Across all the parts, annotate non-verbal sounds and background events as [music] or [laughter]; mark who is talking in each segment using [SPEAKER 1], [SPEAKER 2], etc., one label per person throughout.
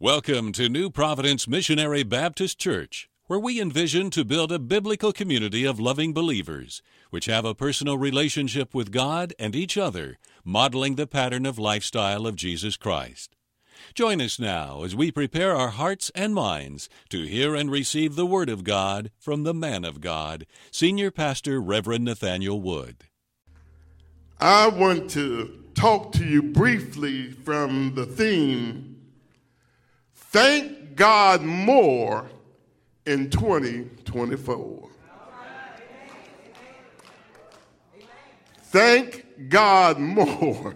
[SPEAKER 1] Welcome to New Providence Missionary Baptist Church, where we envision to build a biblical community of loving believers, which have a personal relationship with God and each other, modeling the pattern of lifestyle of Jesus Christ. Join us now as we prepare our hearts and minds to hear and receive the Word of God from the man of God, Senior Pastor Reverend Nathaniel Wood.
[SPEAKER 2] I want to talk to you briefly from the theme Thank God more in 2024. Thank God more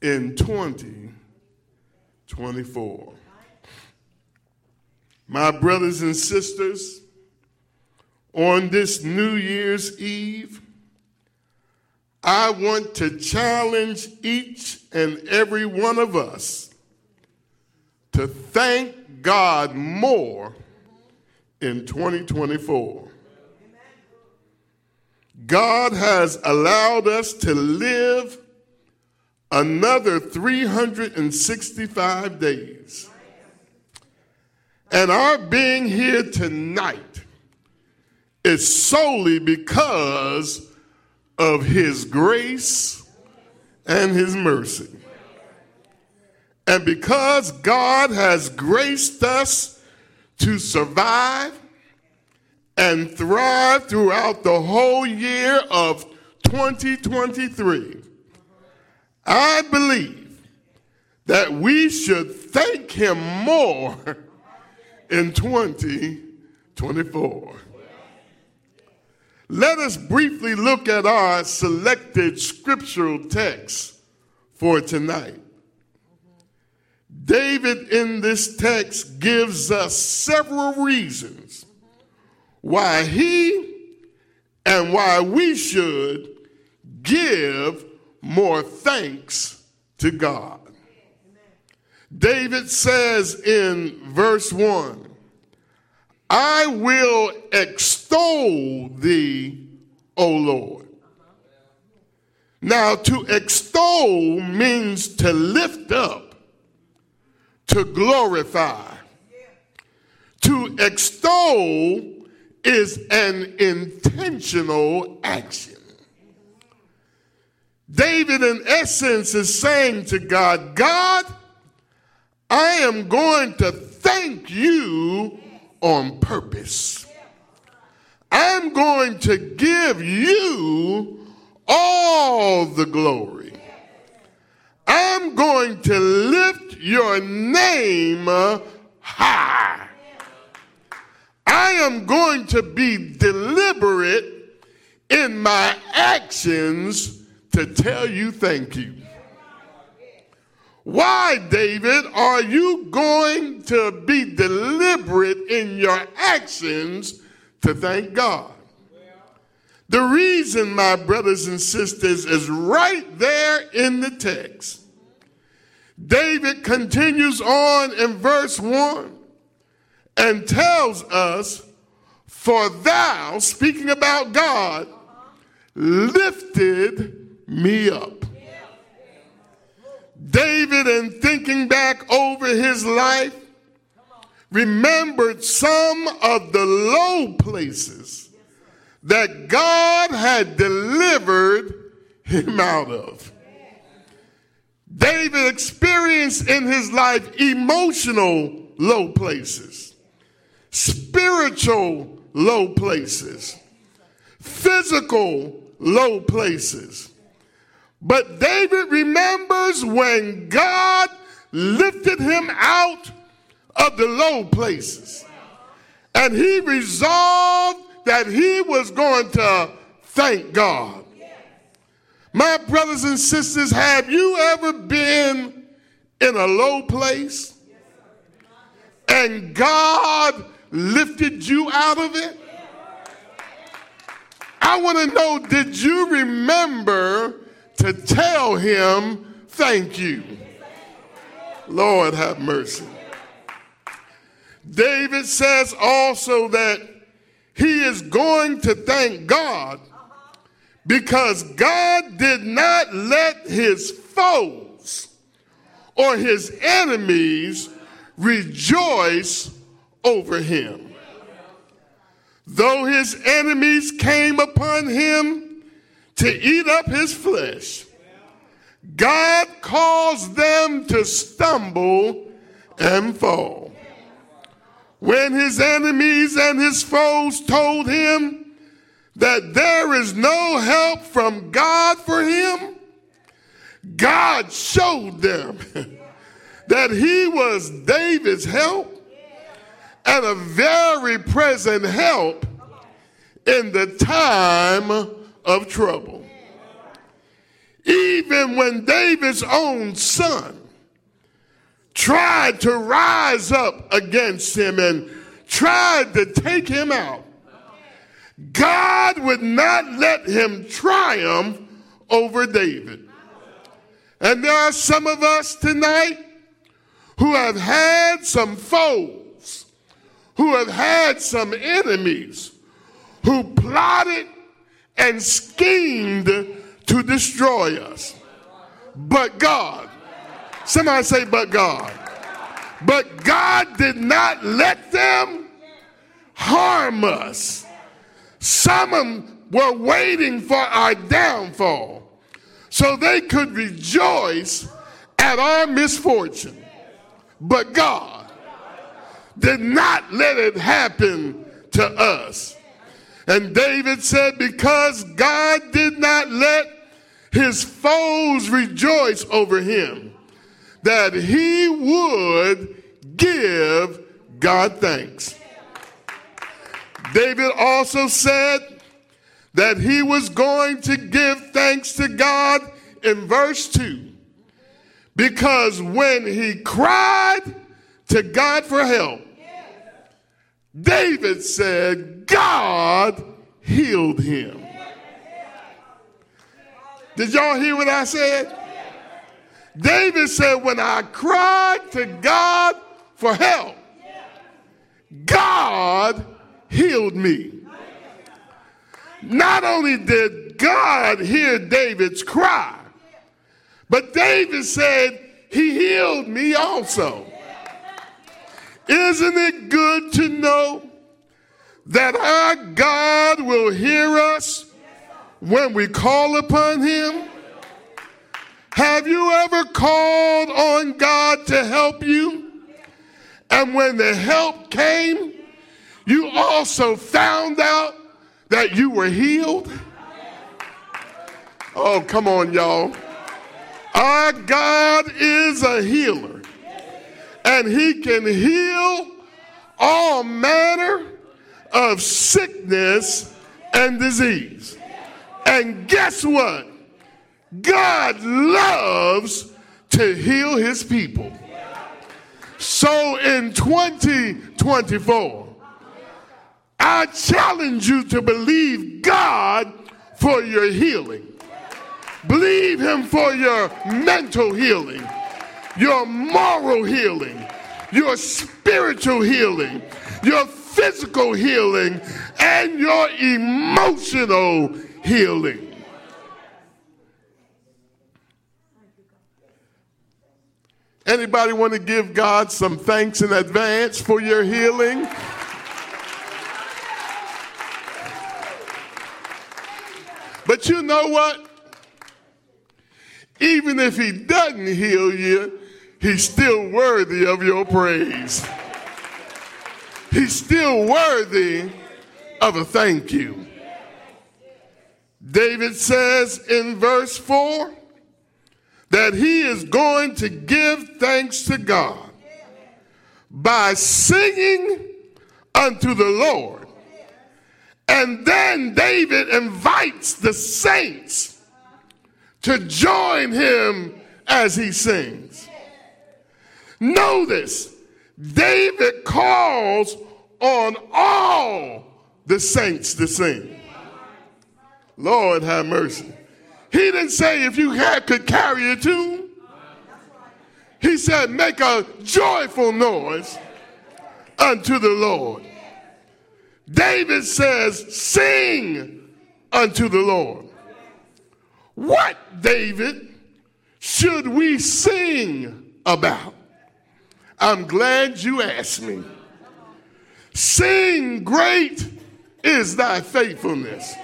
[SPEAKER 2] in 2024. My brothers and sisters, on this New Year's Eve, I want to challenge each and every one of us to thank God more in 2024. God has allowed us to live another 365 days. And our being here tonight is solely because of His grace and His mercy. And because God has graced us to survive and thrive throughout the whole year of 2023, I believe that we should thank Him more [laughs] in 2024. Let us briefly look at our selected scriptural text for tonight. David in this text gives us several reasons why he and why we should give more thanks to God. David says in verse 1 I will extol thee, O Lord. Now, to extol means to lift up to glorify. To extol is an intentional action. David, in essence, is saying to God, God, I am going to thank you on purpose. I'm going to give you all the glory. I'm going to lift your name high. I am going to be deliberate in my actions to tell you thank you. Why, David, are you going to be deliberate in your actions to thank God? The reason, my brothers and sisters, is right there in the text. David continues on in verse 1 and tells us, For thou, speaking about God, lifted me up. David, in thinking back over his life, remembered some of the low places that God had delivered him out of. David experienced in his life emotional low places, spiritual low places, physical low places. But David remembers when God lifted him out of the low places. And he resolved that he was going to thank God. My brothers and sisters, have you ever been in a low place and God lifted you out of it? I want to know did you remember to tell him thank you? Lord have mercy. David says also that he is going to thank God because God did not let his foes or his enemies rejoice over him. Though his enemies came upon him to eat up his flesh, God caused them to stumble and fall. When his enemies and his foes told him that there is no help from God for him, God showed them [laughs] that he was David's help and a very present help in the time of trouble. Even when David's own son tried to rise up against him and tried to take him out, God would not let him triumph over David. And there are some of us tonight who have had some foes, who have had some enemies, who plotted and schemed to destroy us. But God, somebody say, but God. But God did not let them harm us. Some of them were waiting for our downfall so they could rejoice at our misfortune. But God did not let it happen to us. And David said, Because God did not let his foes rejoice over him, that he would give God thanks. David also said that he was going to give thanks to God in verse 2 because when he cried to God for help, David said, God healed him. Did y'all hear what I said? David said, When I cried to God for help, God healed me. Not only did God hear David's cry, but David said, He healed me also. Isn't it good to know that our God will hear us when we call upon Him? Have you ever called on God to help you? And when the help came, you also found out that you were healed? Oh, come on, y'all. Our God is a healer, and He can heal all manner of sickness and disease. And guess what? God loves to heal His people. So in 2024, I challenge you to believe God for your healing. Believe Him for your mental healing, your moral healing, your spiritual healing, your physical healing, and your emotional healing. Anybody want to give God some thanks in advance for your healing? But you know what? Even if he doesn't heal you, he's still worthy of your praise. He's still worthy of a thank you. David says in verse 4 that he is going to give thanks to God by singing unto the Lord. And then David invites the saints to join him as he sings. Notice, David calls on all the saints to sing. Lord have mercy. He didn't say if you had, could carry a tune. He said, make a joyful noise unto the Lord. David says, sing unto the Lord. What, David, should we sing about? I'm glad you asked me. Sing, great is thy faithfulness.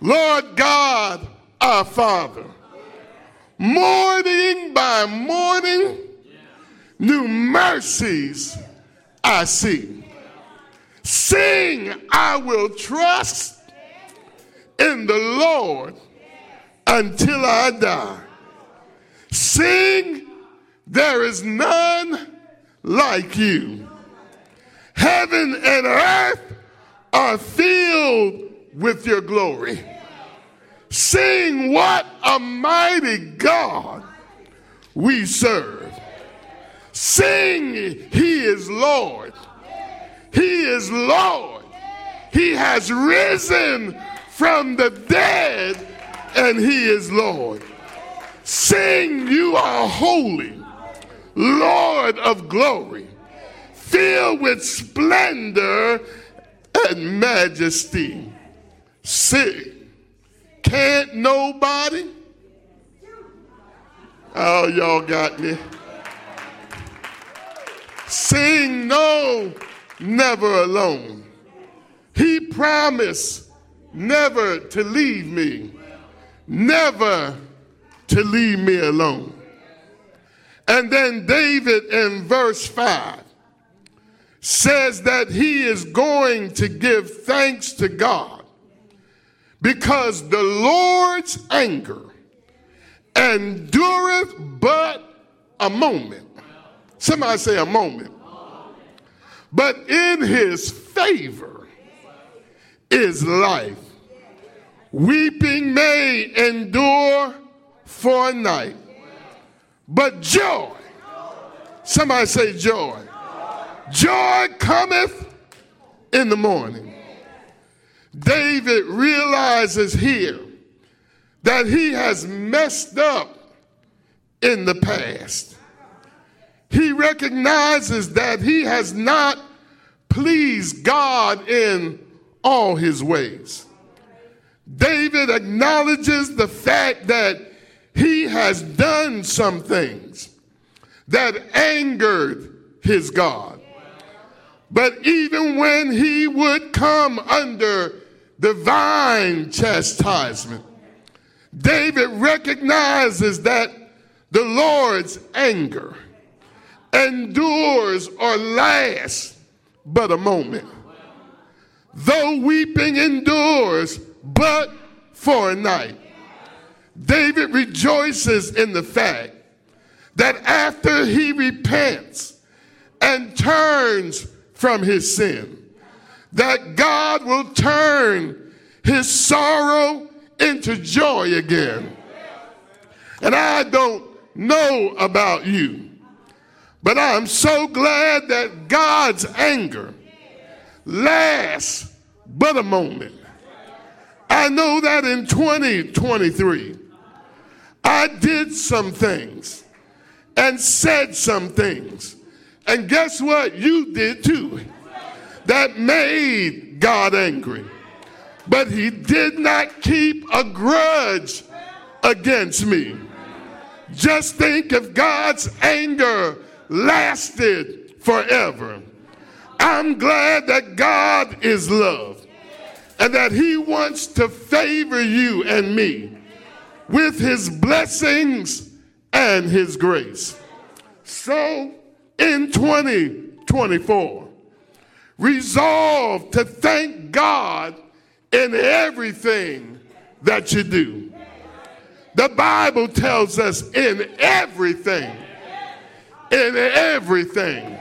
[SPEAKER 2] Lord God, our Father, morning by morning, new mercies I see. Sing, I will trust in the Lord until I die. Sing, there is none like you. Heaven and earth are filled with your glory. Sing, what a mighty God we serve. Sing, He is Lord. He is Lord. He has risen from the dead, and He is Lord. Sing, you are holy, Lord of glory, filled with splendor and majesty. Sing, can't nobody? Oh, y'all got me. Sing no, never alone. He promised never to leave me, never to leave me alone. And then David in verse 5 says that he is going to give thanks to God because the Lord's anger endureth but a moment. Somebody say a moment. But in his favor is life. Weeping may endure for a night, but joy, somebody say joy, joy cometh in the morning. David realizes here that he has messed up in the past. He recognizes that he has not pleased God in all his ways. David acknowledges the fact that he has done some things that angered his God. But even when he would come under divine chastisement, David recognizes that the Lord's anger endures or lasts but a moment. Though weeping endures but for a night, David rejoices in the fact that after he repents and turns from his sin, that God will turn his sorrow into joy again. And I don't know about you, but I'm so glad that God's anger lasts but a moment. I know that in 2023, I did some things and said some things. And guess what? You did too. That made God angry. But he did not keep a grudge against me. Just think if God's anger lasted forever. I'm glad that God is love and that he wants to favor you and me with his blessings and his grace. So in 2024, resolve to thank God in everything that you do. The Bible tells us in everything, in everything,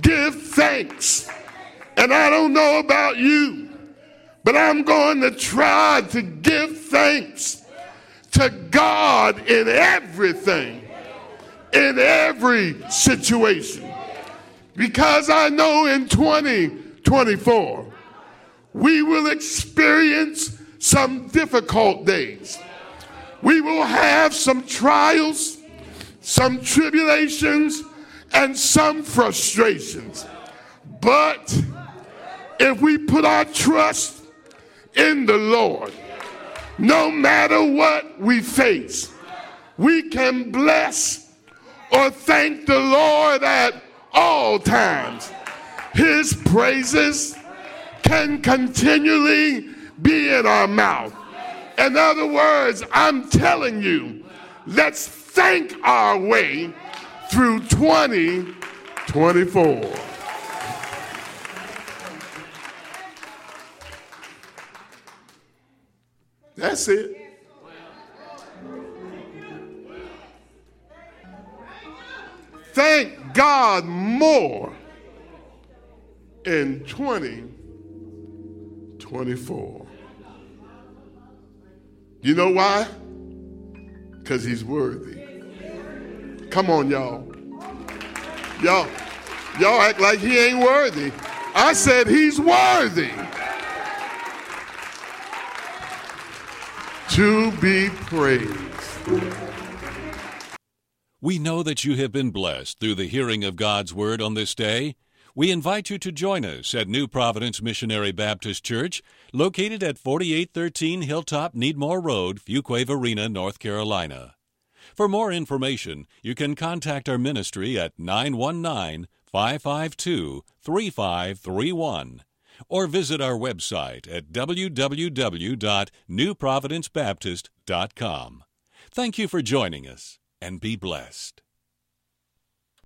[SPEAKER 2] give thanks. And I don't know about you, but I'm going to try to give thanks to God in everything, in every situation. Because I know in 2024, we will experience some difficult days. We will have some trials, some tribulations, and some frustrations. But if we put our trust in the Lord, no matter what we face, we can bless or thank the Lord at all times. His praises can continually be in our mouth. In other words, I'm telling you, let's thank our way through 2024. That's it. Thank God more in 2024. You know why? Because he's worthy. Come on, y'all. Y'all, y'all act like he ain't worthy. I said he's worthy to be praised.
[SPEAKER 1] We know that you have been blessed through the hearing of God's Word on this day. We invite you to join us at New Providence Missionary Baptist Church, located at 4813 Hilltop Needmore Road, Fuquay-Varina, North Carolina. For more information, you can contact our ministry at 919 552 3531 or visit our website at www.newprovidencebaptist.com. Thank you for joining us and be blessed.